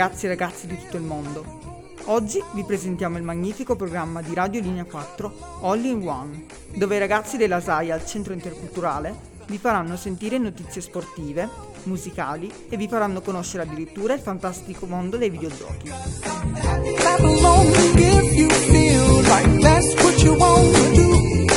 ragazzi e ragazze di tutto il mondo. Oggi vi presentiamo il magnifico programma di Radio Linea 4 All in One, dove i ragazzi della SAI al Centro Interculturale vi faranno sentire notizie sportive, musicali e vi faranno conoscere addirittura il fantastico mondo dei videogiochi. Clap along if you feel like that's what you want to do.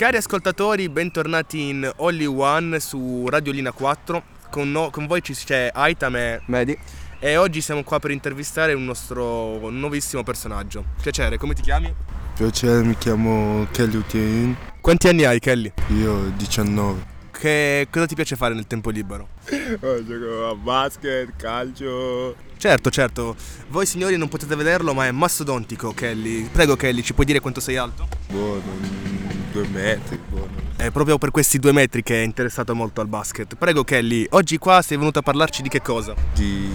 Cari ascoltatori, bentornati in Only One su Radio Lina 4. Con, no- con voi ci c'è Aitam e, Medi, e oggi siamo qua per intervistare un nostro nuovissimo personaggio. Piacere, come ti chiami? Piacere, mi chiamo Kelly Utien, Quanti anni hai, Kelly? io 19. Che cosa ti piace fare nel tempo libero? Oh, gioco a basket, calcio. Certo, certo. Voi signori non potete vederlo, ma è mastodontico, Kelly. Prego, Kelly, ci puoi dire quanto sei alto? Buono, mm, due metri, buono. È proprio per questi due metri che è interessato molto al basket. Prego, Kelly, oggi qua sei venuto a parlarci di che cosa? Di...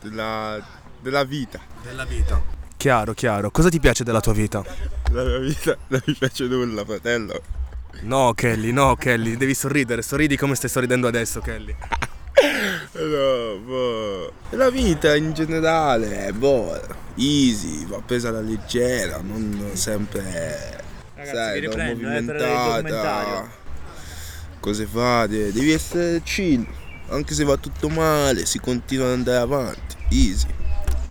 della... della vita. Della vita. Chiaro, chiaro. Cosa ti piace della tua vita? La mia vita non mi piace nulla, fratello. No, Kelly, no, Kelly, devi sorridere. Sorridi come stai sorridendo adesso, Kelly. No, boh. La vita in generale, boh, easy, va presa alla leggera, non sempre, sai, vi no, riprendo, eh, movimentata. documentario. cose varie, devi essere chill, anche se va tutto male, si continua ad andare avanti, easy.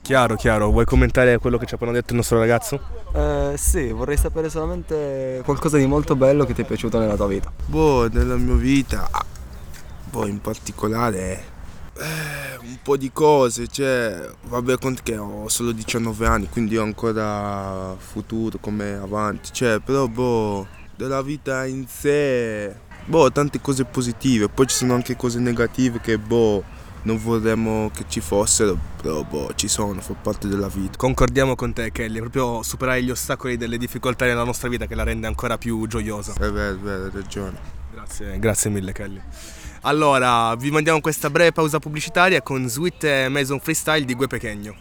Chiaro, chiaro. Vuoi commentare quello che ci ha appena detto il nostro ragazzo? Eh, sì, vorrei sapere solamente qualcosa di molto bello che ti è piaciuto nella tua vita. Boh, nella mia vita, boh, in particolare, eh, un po' di cose, cioè, vabbè, conto che ho solo 19 anni, quindi ho ancora futuro come avanti, cioè, però, boh, della vita in sé, boh, tante cose positive, poi ci sono anche cose negative che, boh, non vorremmo che ci fossero, però, boh, ci sono, fa parte della vita. Concordiamo con te, Kelly. È proprio superare gli ostacoli delle difficoltà nella nostra vita che la rende ancora più gioiosa. È vero, è vero, hai ragione. Grazie, grazie mille, Kelly. Allora, vi mandiamo questa breve pausa pubblicitaria con Sweet Mason Freestyle di Gue Pechegno.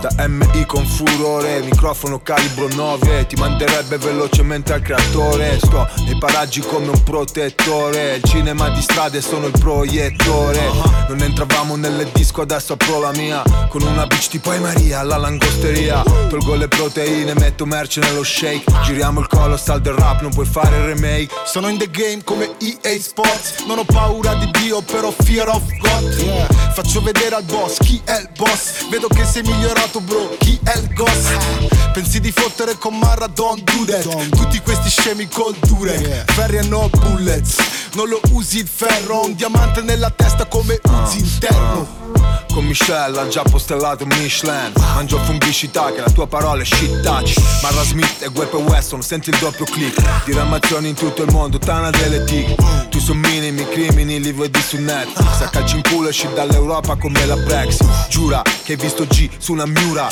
Da MI con furore, microfono calibro 9 Ti manderebbe velocemente al creatore. Sto nei paraggi come un protettore. Il cinema di strade sono il proiettore. Non entravamo nelle disco, adesso apro la mia. Con una bitch tipo Ai Maria, alla langosteria. Tolgo le proteine, metto merce nello shake. Giriamo il colossal del rap, non puoi fare remake. Sono in the game come EA Sports. Non ho paura di Dio, però fear of God. yeah. Faccio vedere al boss chi è il boss. Vedo che sei migliorato bro, chi è il boss? Pensi di fottere con Marra, don't do that Tutti questi scemi col dure. Ferri e no bullets. Non lo usi il ferro Ho un diamante nella testa come usi interno con Michelle ha già postellato Michelin. Mangio fungicità che la tua parola è shit touch Marra Smith e Guepe Weston senti il doppio click. Diramazioni in tutto il mondo, tana delle tig Tu sono minimi crimini, li vedi su net Se calci in culo esci dall'Europa come la Brexit. Giura che hai visto G su una miura.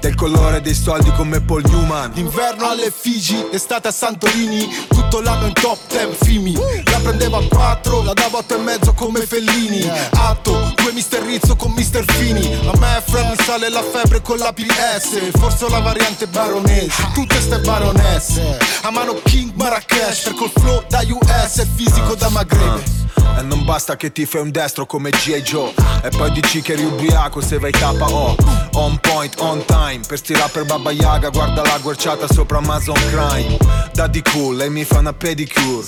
Del colore dei soldi come Paul Newman. D'inverno alle Figi, d'estate a Santorini. Tutto l'anno in top 10 fimi. La prendevo a 4, la davo a 8 e mezzo come Fellini. Atto, due Mister Rizzo con Mister Fini. A me Fred mi sale la febbre con la PS Forse la variante baronese. Tutte ste baronesse. A mano King Marrakesh Per col flow da US e fisico da Maghreb e non basta che ti fai un destro come G.I. Joe. E poi dici che eri ubriaco se vai KO On point, on time Per sti rapper Baba Yaga Guarda la guerciata sopra Amazon Crime Daddy cool, lei mi fa una pedicure.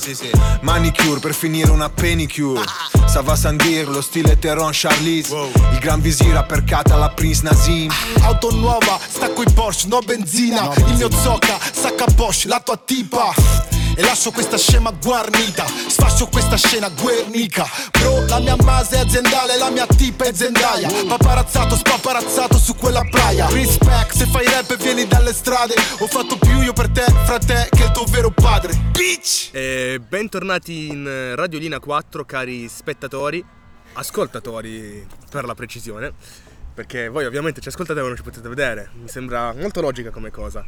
Manicure per finire una penicure. Sava Sandir, lo stile Teron Charlize. Il gran visira percata la Prince Nazim. Auto nuova, stacco i Porsche, no benzina. Il mio zocca, sacca Porsche, la tua tipa e lascio questa scema guarnita Sfascio questa scena guernica. Bro, la mia base è aziendale La mia tipa è zendaia. Paparazzato, spaparazzato su quella playa. Respect, se fai rap e vieni dalle strade. Ho fatto più io per te, frate, che il tuo vero padre. Bitch! E bentornati in Radio Lina 4, cari spettatori, ascoltatori per la precisione, perché voi ovviamente ci ascoltate ma non ci potete vedere, mi sembra molto logica come cosa.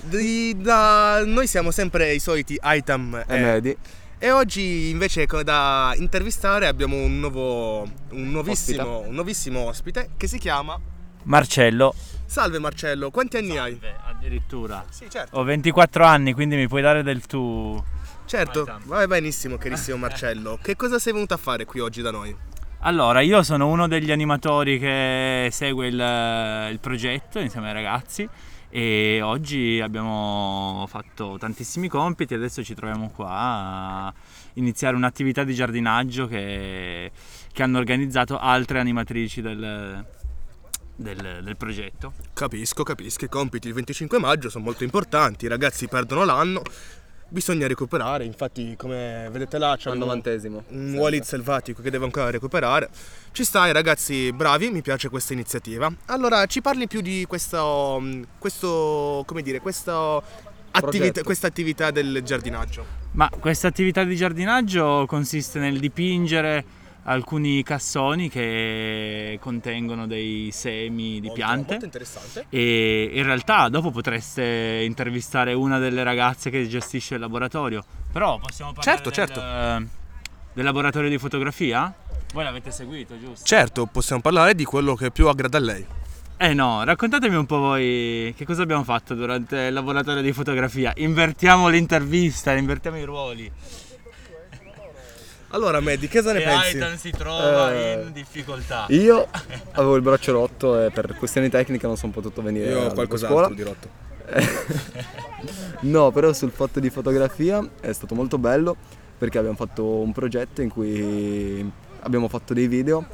Di- da- noi siamo sempre i soliti item E Medi, E oggi invece da intervistare abbiamo un nuovo, un nuovissimo, un nuovissimo ospite che si chiama... Marcello. Salve Marcello, quanti anni hai? Addirittura. Sì, certo. Ho 24 anni, quindi mi puoi dare del tu. Certo, Vai, va benissimo carissimo Marcello. Che cosa sei venuto a fare qui oggi da noi? Allora, io sono uno degli animatori che segue il, il progetto insieme ai ragazzi e oggi abbiamo fatto tantissimi compiti e adesso ci troviamo qua a iniziare un'attività di giardinaggio che, che hanno organizzato altre animatrici del, del- del progetto. Capisco, capisco, i compiti il 25 maggio sono molto importanti, i ragazzi perdono l'anno, bisogna recuperare, infatti come vedete là c'è Al un, novantesimo. un Walid selvatico che deve ancora recuperare. Ci sta, i ragazzi bravi, mi piace questa iniziativa. Allora, ci parli più di questo, mm, questo come dire, questo attività, questa attività del giardinaggio. Ma questa attività di giardinaggio consiste nel dipingere alcuni cassoni che contengono dei semi di Molto- piante Molto interessante. e in realtà dopo potreste intervistare una delle ragazze che gestisce il laboratorio. Però possiamo parlare Certo, del, certo. del laboratorio di fotografia? Voi l'avete seguito, giusto? Certo, possiamo parlare di quello che più aggrada a lei. Eh no, raccontatemi un po' voi che cosa abbiamo fatto durante il laboratorio di fotografia. Invertiamo l'intervista, invertiamo i ruoli. Allora, Matt, di cosa ne e pensi? Aitan si trova Eh, in difficoltà. Io avevo il braccio rotto e per questioni tecniche non sono potuto venire Io ho qualcos'altro di rotto. No, però sul fatto di fotografia è stato molto bello perché abbiamo fatto un progetto in cui abbiamo fatto dei video,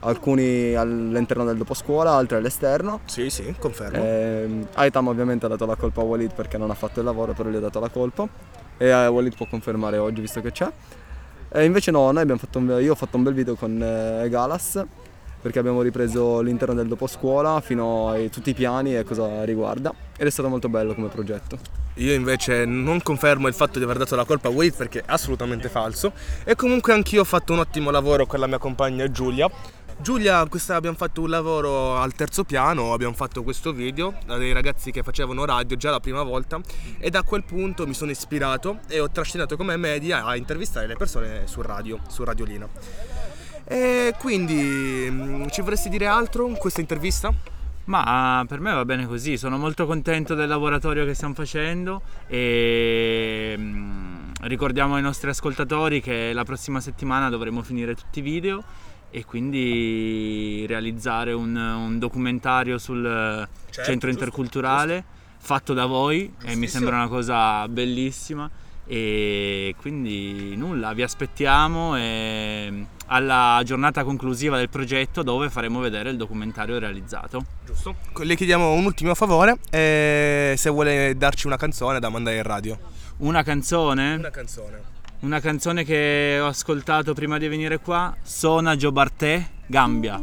alcuni all'interno del doposcuola, altri all'esterno. Sì, sì, confermo. Ehm, Aitam ovviamente ha dato la colpa a Walid perché non ha fatto il lavoro, però gli ho dato la colpa. E eh, Walid può confermare oggi visto che c'è. E invece no, noi abbiamo fatto un, io ho fatto un bel video con eh, Galas perché abbiamo ripreso l'interno del doposcuola fino a tutti i piani e cosa riguarda. Ed è stato molto bello come progetto. Io invece non confermo il fatto di aver dato la colpa a Wade perché è assolutamente falso. E comunque anch'io ho fatto un ottimo lavoro con la mia compagna Giulia. Giulia, questa, abbiamo fatto un lavoro al terzo piano, abbiamo fatto questo video dei ragazzi che facevano radio già la prima volta e da quel punto mi sono ispirato e ho trascinato come media a intervistare le persone su radio, su Radiolina. E quindi mm, ci vorresti dire altro in questa intervista? Ma per me va bene così, sono molto contento del laboratorio che stiamo facendo e mm, ricordiamo ai nostri ascoltatori che la prossima settimana dovremo finire tutti i video e quindi realizzare un, un documentario sul Certo, centro giusto, interculturale fatto da voi e mi sembra una cosa bellissima e quindi nulla, vi aspettiamo e alla giornata conclusiva del progetto dove faremo vedere il documentario realizzato. Giusto. Le chiediamo un ultimo favore e se vuole darci una canzone da mandare in radio. Una canzone? Una canzone. Una canzone che ho ascoltato prima di venire qua, Sona Gio Bartè, Gambia.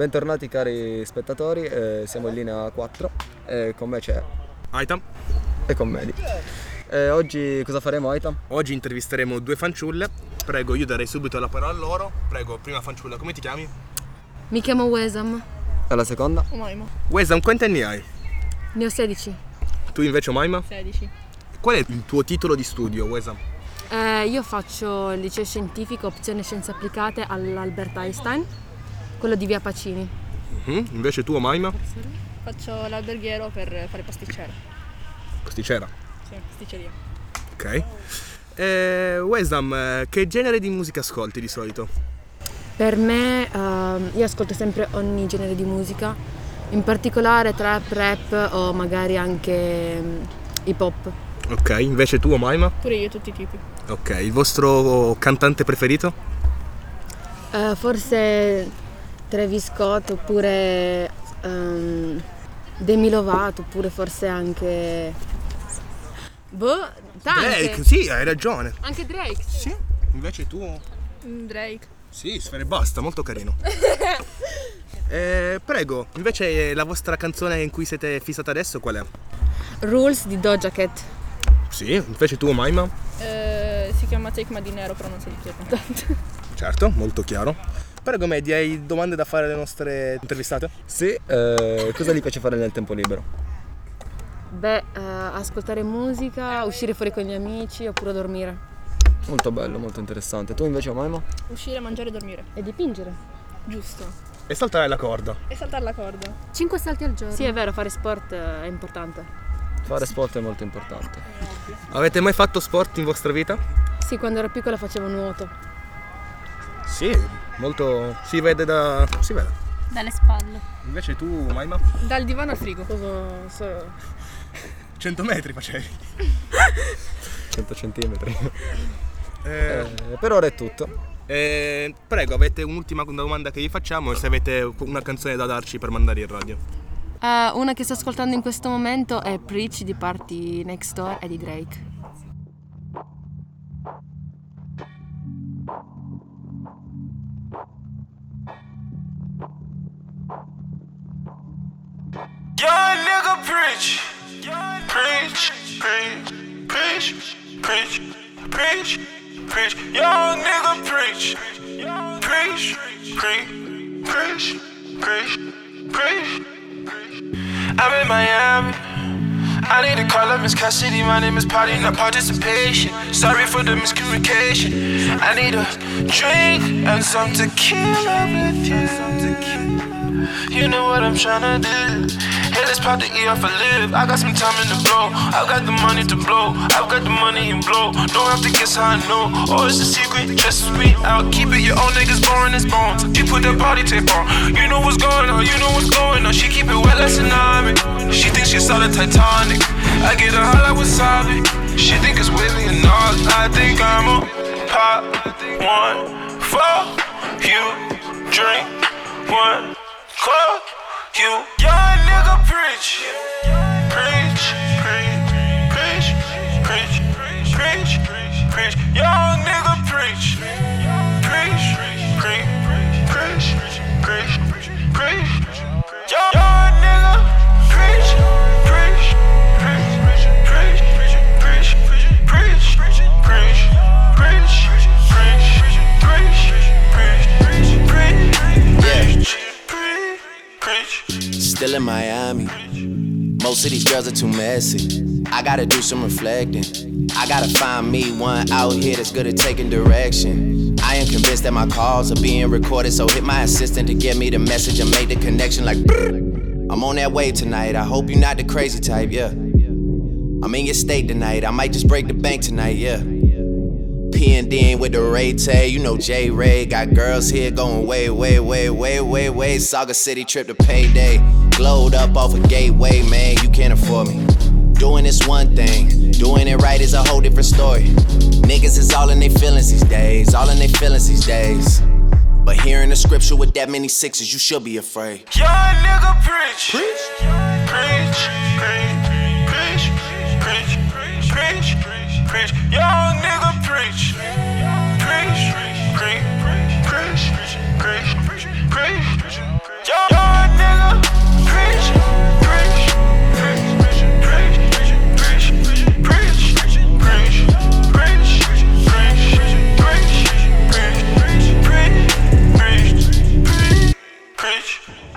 Bentornati cari spettatori, eh, siamo in linea 4 e con me c'è Aitam, e con Medi. Eh, oggi cosa faremo Aitam? oggi intervisteremo due fanciulle. Prego, io darei subito la parola a loro. Prego, prima fanciulla, come ti chiami? Mi chiamo Wesam, E la seconda? Wesam, quanti anni hai? ne ho 16. Tu invece, Maima? 16. Qual è il tuo titolo di studio, Wesam? Eh, io faccio il liceo scientifico, opzione scienze applicate all'Albert Einstein, quello di via Pacini. Mhm, Invece tu, Maima? Faccio l'alberghiero per fare pasticcere. Pasticcera. Sì, pasticceria. Ok. Eh, Wesam, eh, che genere di musica ascolti di solito? Per me, ehm, io ascolto sempre ogni genere di musica, in particolare trap, rap o magari anche mm, hip hop. Ok, invece tu, Maima? Pure io, tutti i tipi. Ok, il vostro cantante preferito? Eh, forse Travis Scott oppure ehm, Demi Lovato oppure forse anche... Boh, tante. Drake, sì, hai ragione. Anche Drake. Sì, invece tu? Mm, Drake. Sì, Sfere Basta, molto carino. Eh, prego, invece la vostra canzone in cui siete fissate adesso qual è? Rules di Doja Cat. Sì, invece tu, Maima? Eh, si chiama Take Ma Dinero, però non chi è cantante. Certo, molto chiaro. Prego, Medi, hai domande da fare alle nostre intervistate? Sì, eh, cosa gli piace fare nel tempo libero? Beh, eh, ascoltare musica, uscire fuori con gli amici oppure dormire. Molto bello, molto interessante. Tu invece Maima? Uscire, mangiare e dormire. E dipingere. Giusto. E saltare la corda. E saltare la corda. 5 salti al giorno. Sì, è vero, fare sport eh, è importante. Fare sport è molto importante. Avete mai fatto sport in vostra vita? Sì, quando ero piccola facevo nuoto. Sì, molto... si vede da... si vede. Dalle spalle. Invece tu, Maima? Dal divano al frigo. Cosa- so- 100 metri facevi. 100 centimetri. Eh, Eh, per ora è tutto. eh, prego, avete un'ultima domanda che vi facciamo e se avete una canzone da darci per mandare in radio. Eh, una che sto ascoltando in questo momento è Preach di Party Next Door e di Drake. Preach. Preach, preach, preach, preach, preach. Young nigga preach. Preach, preach, preach, preach, preach. I'm in Miami. I need to call up Miss Cassidy. My name is Party, not participation. Sorry for the miscommunication. I need a drink and some tequila with you. You know what I'm tryna do. Hey, let's pop the E off a live. I got some time in the blow. I've got the money to blow. I've got the money and blow. Don't have to guess how I know. Oh, it's a secret. Just me. I'll keep it. Your own niggas boring as bones. You put that body tape on. You know what's going on. You know what's going on. She keep it wet like tsunami. She thinks she saw the Titanic. I get her hot like wasabi. She think it's Willie and all. I think I'm a pop one for you. Drink one. Fuck you, young nigga preach. Preach, preach, preach, preach, preach, preach. Young nigga preach. Preach, preach, preach, preach, preach. Young Still in Miami. Most of these girls are too messy. I gotta do some reflecting. I gotta find me one out here that's good at taking direction. I am convinced that my calls are being recorded, so hit my assistant to get me the message and make the connection like. I'm on that way tonight. I hope you're not the crazy type, yeah. I'm in your state tonight. I might just break the bank tonight, yeah. P and D with the Ray Tay, you know J Ray. Got girls here going way, way, way, way, way, way. Saga City trip to payday. Glowed up off a gateway, man. You can't afford me. Doing this one thing, doing it right is a whole different story. Niggas is all in their feelings these days, all in their feelings these days. But hearing the scripture with that many sixes, you should be afraid. Young nigga preach. Preach. Preach. Preach. Preach. Preach. Preach. Preach. Young nigga Preach. Preach. Preach. Preach. Preach. Preach. Preach. Yo, nigga. Preach. Preach. Preach.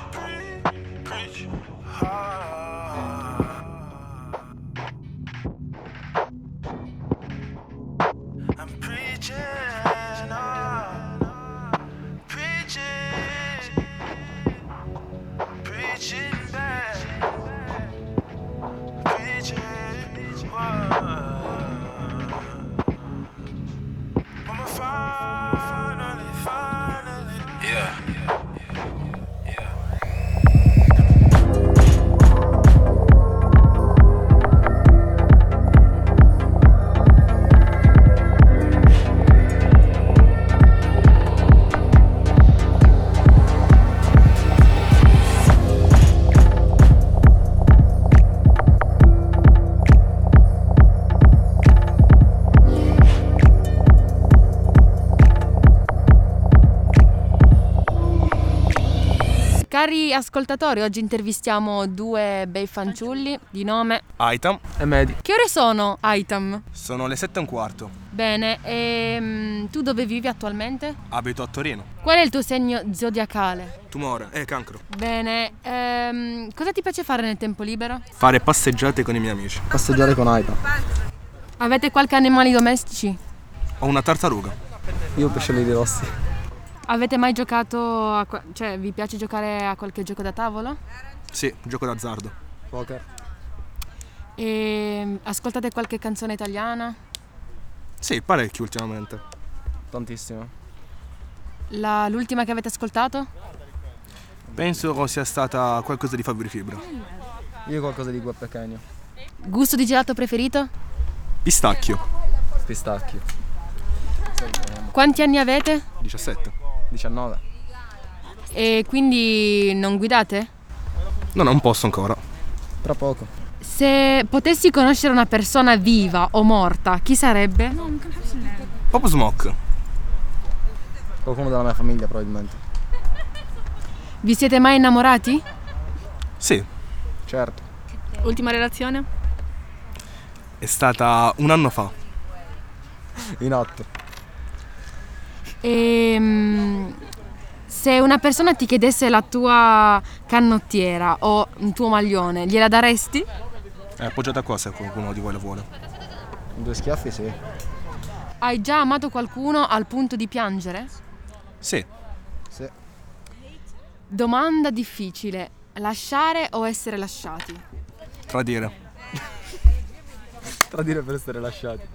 Cari ascoltatori, oggi intervistiamo due bei fanciulli di nome. Aitam. E Medi. Che ore sono, Aitam? Sono le sette e un quarto. Bene, e tu dove vivi attualmente? Abito a Torino. Qual è il tuo segno zodiacale? Tumore, eh, cancro. Bene, ehm, cosa ti piace fare nel tempo libero? Fare passeggiate con i miei amici. Passeggiare con Aita. Avete qualche animali domestici? Ho una tartaruga. Io pesciolini rossi. Avete mai giocato, a, qua- cioè vi piace giocare a qualche gioco da tavolo? Sì, gioco d'azzardo. Poker. E ascoltate qualche canzone italiana? Sì, parecchi ultimamente. Tantissimo. La- l'ultima che avete ascoltato? Penso sia stata qualcosa di Fabri Fibra. Io qualcosa di Guappa Canyon. Gusto di gelato preferito? Pistacchio. Pistacchio. Quanti anni avete? 17. 19. E quindi non guidate? No, non posso ancora. Tra poco. Se potessi conoscere una persona viva o morta, chi sarebbe? Pop Smoke. Qualcuno della mia famiglia probabilmente. Vi siete mai innamorati? Sì, Certo. Ultima relazione? è stata un anno fa. In atto. E mm, se una persona ti chiedesse la tua canottiera o un tuo maglione, gliela daresti? È appoggiata qua se qualcuno di voi la vuole. Due schiaffi sì. Hai già amato qualcuno al punto di piangere? Sì, Sì. Domanda difficile. Lasciare o essere lasciati? tradire. Tradire per essere lasciati.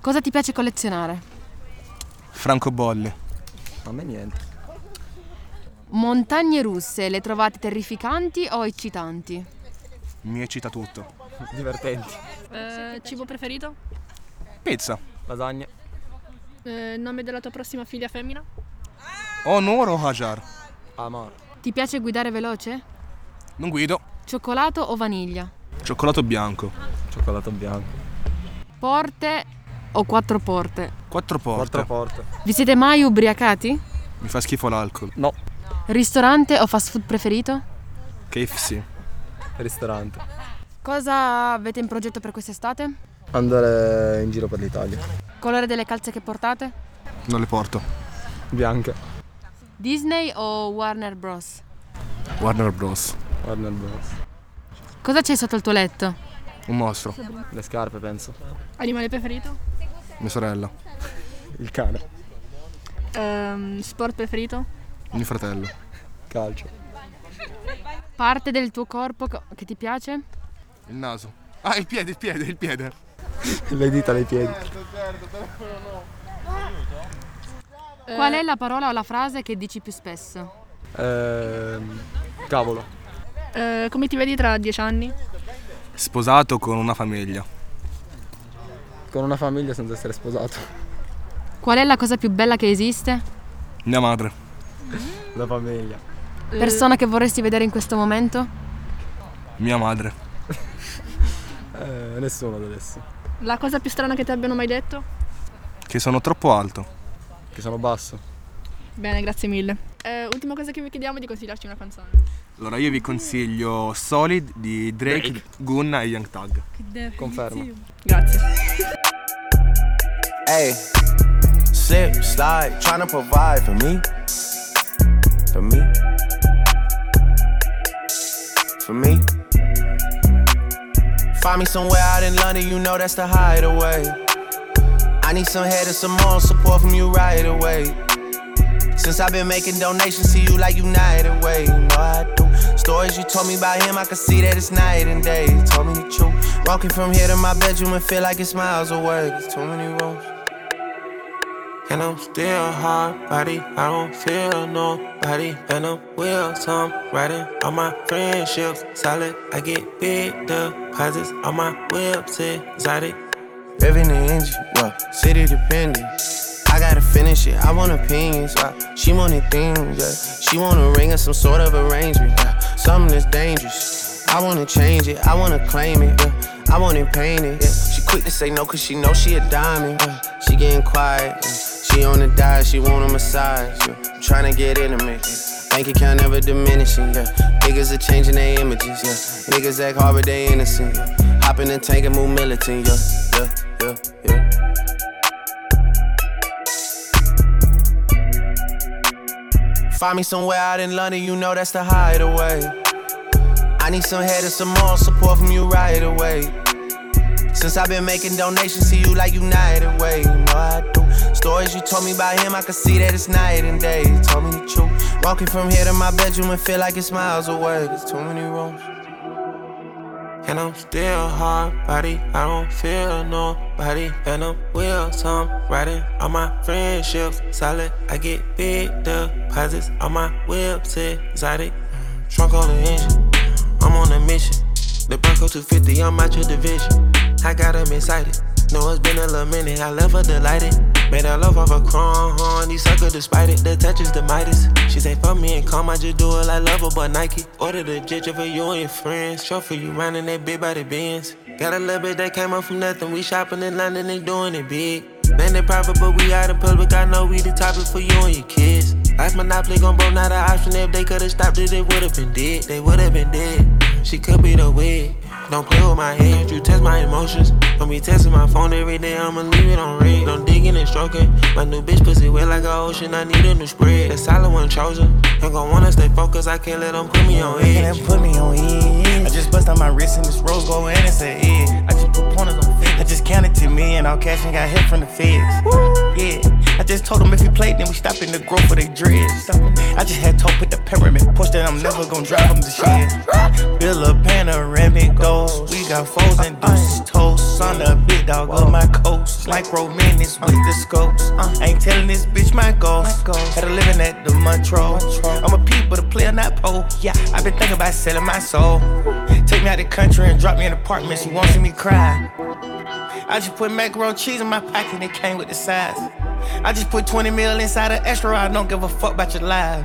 Cosa ti piace collezionare? Francobolli. A me niente. Montagne russe le trovate terrificanti o eccitanti? Mi eccita tutto. Divertenti. Eh, cibo preferito? Pizza. Lasagne. Eh, nome della tua prossima figlia femmina? Onoro o Hajar? Amar. Ti piace guidare veloce? Non guido. Cioccolato o vaniglia? Cioccolato bianco. Cioccolato bianco. Porte o quattro porte? Quattro porte. Quattro porte. Vi siete mai ubriacati? Mi fa schifo l'alcol. No. Ristorante o fast food preferito? KFC. Ristorante. Cosa avete in progetto per quest'estate? Andare in giro per l'Italia. Colore delle calze che portate? Non le porto. Bianche. Disney o Warner Bros? Warner Bros. Warner Bros. Cosa c'è sotto il tuo letto? Un mostro. Le scarpe penso. Animale preferito? Mia sorella. Il cane. Ehm, sport preferito? Mio fratello. Calcio. Parte del tuo corpo co- che ti piace? Il naso. Ah, il piede, il piede, il piede. Le dita dei piedi. Qual è la parola o la frase che dici più spesso? Ehm, cavolo. Eh, come ti vedi tra dieci anni? Sposato con una famiglia. Con una famiglia senza essere sposato. Qual è la cosa più bella che esiste? Mia madre. La famiglia. Persona che vorresti vedere in questo momento? Mia madre. Eh, nessuno da adesso. La cosa più strana che ti abbiano mai detto? Che sono troppo alto. Che sono basso. Bene, grazie mille. Eh, ultima cosa che vi chiediamo è di consigliarci una canzone. Allora io vi consiglio Solid di Drake, Gunna e Young Thug. Confermo. Grazie. Hey, slip, slide, tryna provide for me. For me. For me. Find me somewhere out in London, you know that's the hideaway. I need some head and some moral support from you right away. Since I've been making donations to you like United Way, you know I do. Stories you told me about him, I can see that it's night and day. You told me the truth. Walking from here to my bedroom and feel like it's miles away. There's too many roads. And I'm still hard body, I don't feel nobody. And I'm with some riding on my friendships. Solid, I get big deposits on my whips, exotic. Revving the engine, yeah, city dependent. I gotta finish it, I want opinions, yeah. She wanted things, yeah. She want a ring or some sort of arrangement. Something that's dangerous. I wanna change it, I wanna claim it. I want it painted, yeah. She quick to say no cause she know she a diamond, yeah. She getting quiet, yeah. She on the diet, she want a massage, yeah. I'm tryna get intimate. Bank account never diminishing, yeah. Niggas are changing their images, yeah. Niggas act hard, but they innocent. Yeah. Hop in the tank and move militant, yeah, yeah, yeah, yeah. Find me somewhere out in London, you know that's the hideaway. I need some head and some more support from you right away. Since I've been making donations to you like United Way, you know I do. Stories you told me about him, I can see that it's night and day. You told me the truth. Walking from here to my bedroom and feel like it's miles away. There's too many rooms. And I'm still hard body, I don't feel nobody. And I'm wheels, I'm riding on my friendships. Solid, I get big deposits on my whips, exotic. Trunk on the engine, I'm on a mission. The Bronco 250, I'm out your division. I got them excited. Know it's been a little minute, I love her delighted. Made her love off a crown, these suckers despite it. The touch is the Midas. She say, fuck me and calm, I just do it like love her, but Nike. Order the jet for you and your friends. For you running that big body Benz. Got a little bit that came up from nothing. We shopping in London and doing it big. They private, but we out in public. I know we the topic for you and your kids. Life monopoly gon' broke, not an option. If they could've stopped it, they would've been dead. They would've been dead. She could be the wig. Don't play with my head, you test my emotions. Don't be testing my phone every day, I'ma leave it on red. Don't digging and stroking. My new bitch pussy wet like a ocean, I need a new spread. The solid one chosen. Ain't gon' wanna stay focused, I can't let them put me on edge. put me on edge. I just bust on my wrist and this rose gold and it's an edge. I just put pointers on feds. I just counted to me and all cash and got hit from the feds. Yeah. I just told them if we played, then we stop in the growth of they dreads. I just had to put the pyramid push that I'm never gonna drive them to shit. Build a panoramic ghost. We got foes and deuces toast. On the big dog of my coast. Like romantics with the scopes. Ain't telling this bitch my ghost. Had a living at the Montreux. I'm a peep, but a player, not pole. Yeah, i been thinking about selling my soul. Take me out the country and drop me in an apartment. She won't see me cry. I just put macaroni cheese in my pocket and it came with the size. I just put 20 mil inside an extra. I don't give a fuck about your life.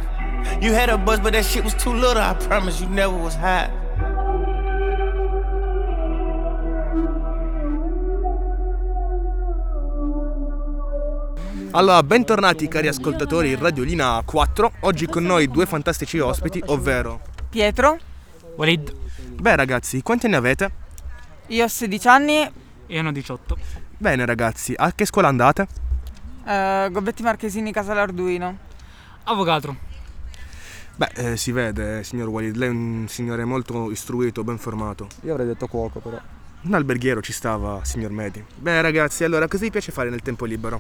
You had a buzz, but that shit was too little. I promise you never was hot. Allora, bentornati cari ascoltatori in Radiolina 4. Oggi con noi due fantastici ospiti, ovvero Pietro, Walid. Beh ragazzi, quanti anni avete? io ho 16 anni, Io ne ho 18. Bene ragazzi, a che scuola andate? Eh, Gobetti Marchesini, Casa l'Arduino. Avvocato. Beh, eh, si vede, signor Walid, lei è un signore molto istruito, ben formato. Io avrei detto cuoco però. Un alberghiero ci stava, signor Medi. Beh ragazzi, allora cosa vi piace fare nel tempo libero?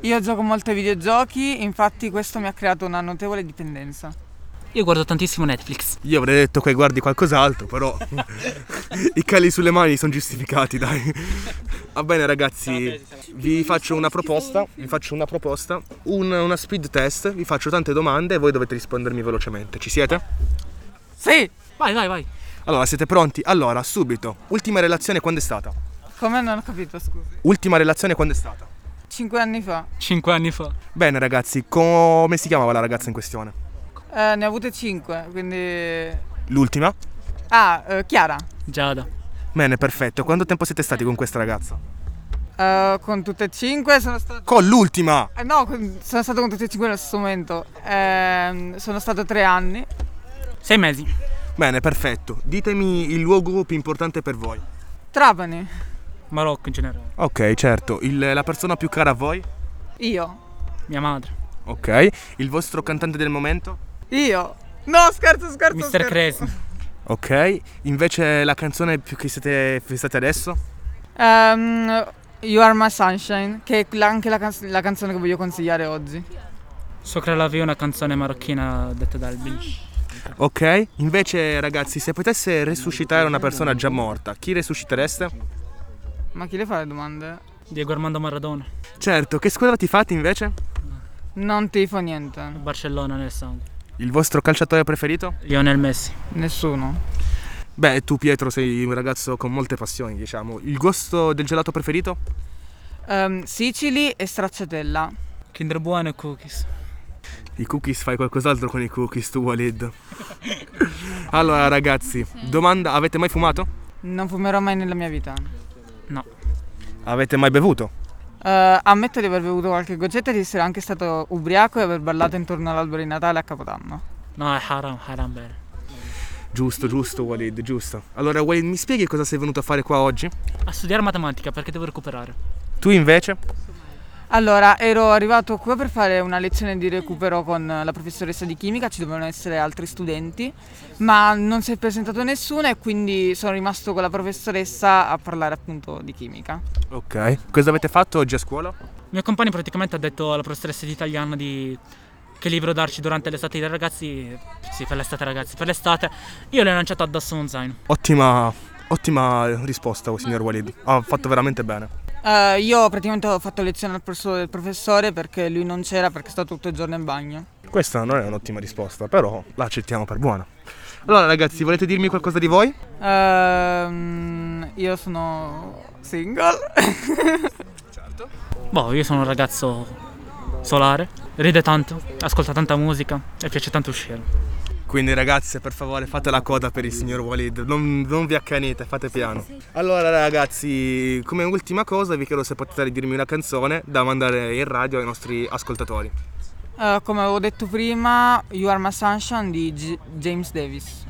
Io gioco molto ai videogiochi, infatti questo mi ha creato una notevole dipendenza. Io guardo tantissimo Netflix. Io avrei detto che guardi qualcos'altro, però i cali sulle mani sono giustificati, dai. Va bene ragazzi, vi faccio una proposta, vi faccio una proposta, un- una speed test, vi faccio tante domande e voi dovete rispondermi velocemente. Ci siete? Sì! Vai, vai, vai. Allora, siete pronti? Allora, subito. Ultima relazione quando è stata? Come non ho capito, scusi? Ultima relazione quando è stata? Cinque anni fa. Cinque anni fa. Bene ragazzi, come si chiamava la ragazza in questione? Eh, ne ho avute cinque, quindi... L'ultima? Ah, eh, Chiara. Giada. Bene, perfetto. Quanto tempo siete stati con questa ragazza? Eh, con tutte e cinque sono stato... Con l'ultima! Eh, no, con- sono stato con tutte e cinque nello stesso momento. Ehm, sono stato tre anni. Sei mesi. Bene, perfetto. Ditemi il luogo più importante per voi. Trapani. Marocco in generale. Ok, certo. Il- la persona più cara a voi? Io. Mia madre. Ok. Il vostro cantante del momento? Io. No, scherzo, scherzo, Mr. scherzo. Crazy. Ok. Invece la canzone più che siete fissate adesso? Ehm, you Are My Sunshine, che è anche la, canz- la canzone che voglio consigliare oggi. Sopra la via una canzone marocchina detta da Albi. Ok. Invece, ragazzi, se potesse resuscitare una persona già morta, chi resuscitereste? Ma chi le fa le domande? Diego Armando Maradona. Certo, che squadra ti fate invece? Non tifo niente. Barcellona nel sangue. Il vostro calciatore preferito? Lionel Messi. Nessuno. Beh, tu Pietro sei un ragazzo con molte passioni, diciamo. Il gusto del gelato preferito? Ehm, Sicili e stracciatella. Kinder Buono e cookies. I cookies fai qualcos'altro con i cookies tu Walid. allora ragazzi, domanda, avete mai fumato? Non fumerò mai nella mia vita. No. Avete mai bevuto? Eh, ammetto di aver bevuto qualche goccetta e di essere anche stato ubriaco e aver ballato intorno all'albero di Natale a Capodanno. No, è haram, haram bene. Giusto, giusto Walid, giusto. Allora Walid, mi spieghi cosa sei venuto a fare qua oggi? A studiare matematica perché devo recuperare. Tu invece? Allora, ero arrivato qua per fare una lezione di recupero con la professoressa di chimica, ci dovevano essere altri studenti, ma non si è presentato nessuno e quindi sono rimasto con la professoressa a parlare appunto di chimica. Ok. Cosa avete fatto oggi a scuola? Il mio compagno praticamente ha detto alla professoressa di italiano di che libro darci durante l'estate dei ragazzi. Sì, per l'estate ragazzi, per l'estate. Io le ho lanciato addosso uno zaino. Ottima, ottima risposta, signor Walid. Ha fatto veramente bene. Eh, io praticamente ho fatto lezione al posto del professore perché lui non c'era perché è stato tutto il giorno in bagno. Questa non è un'ottima risposta, però la accettiamo per buona. Allora ragazzi, volete dirmi qualcosa di voi? Ehm, io sono single. Boh, io sono un ragazzo solare, ride tanto, ascolta tanta musica e piace tanto uscire. Quindi ragazze, per favore, fate la coda per il signor Walid, non, non vi accanite, fate piano. Allora ragazzi, come ultima cosa vi chiedo se potete dirmi una canzone da mandare in radio ai nostri ascoltatori. Eh, come avevo detto prima, You Are My Sunshine di G- James Davis.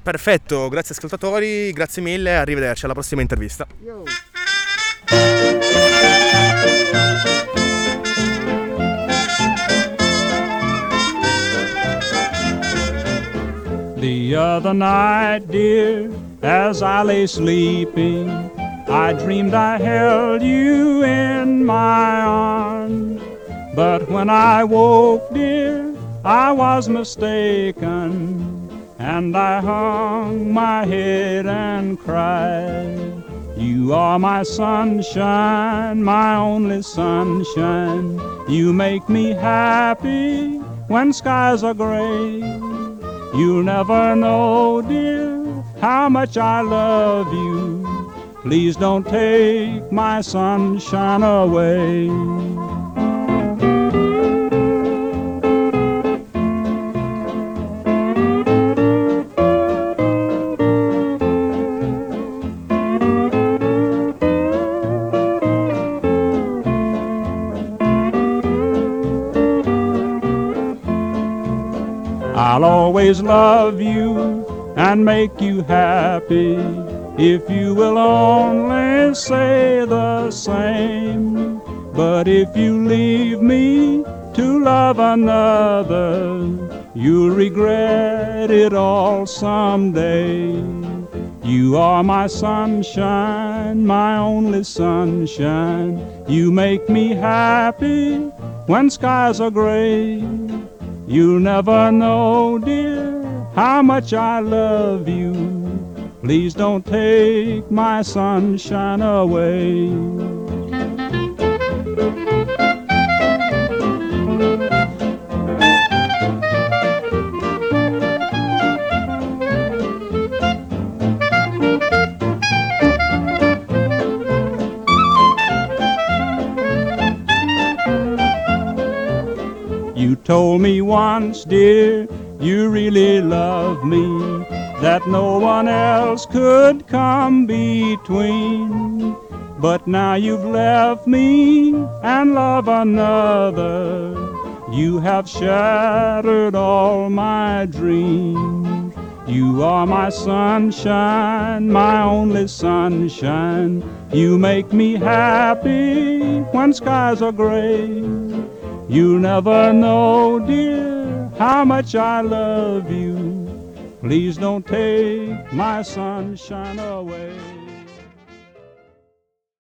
Perfetto, grazie ascoltatori, grazie mille, arrivederci alla prossima intervista. The other night, dear, as I lay sleeping, I dreamed I held you in my arms. But when I woke, dear, I was mistaken, and I hung my head and cried. You are my sunshine, my only sunshine. You make me happy when skies are gray. You'll never know, dear, how much I love you. Please don't take my sunshine away. Always love you and make you happy if you will only say the same. But if you leave me to love another, you'll regret it all someday. You are my sunshine, my only sunshine. You make me happy when skies are gray. You'll never know, dear, how much I love you. Please don't take my sunshine away. Once, dear, you really love me, that no one else could come between. But now you've left me and love another. You have shattered all my dreams. You are my sunshine, my only sunshine. You make me happy when skies are gray. You'll never know, dear, how much I love you. Please don't take my sunshine away.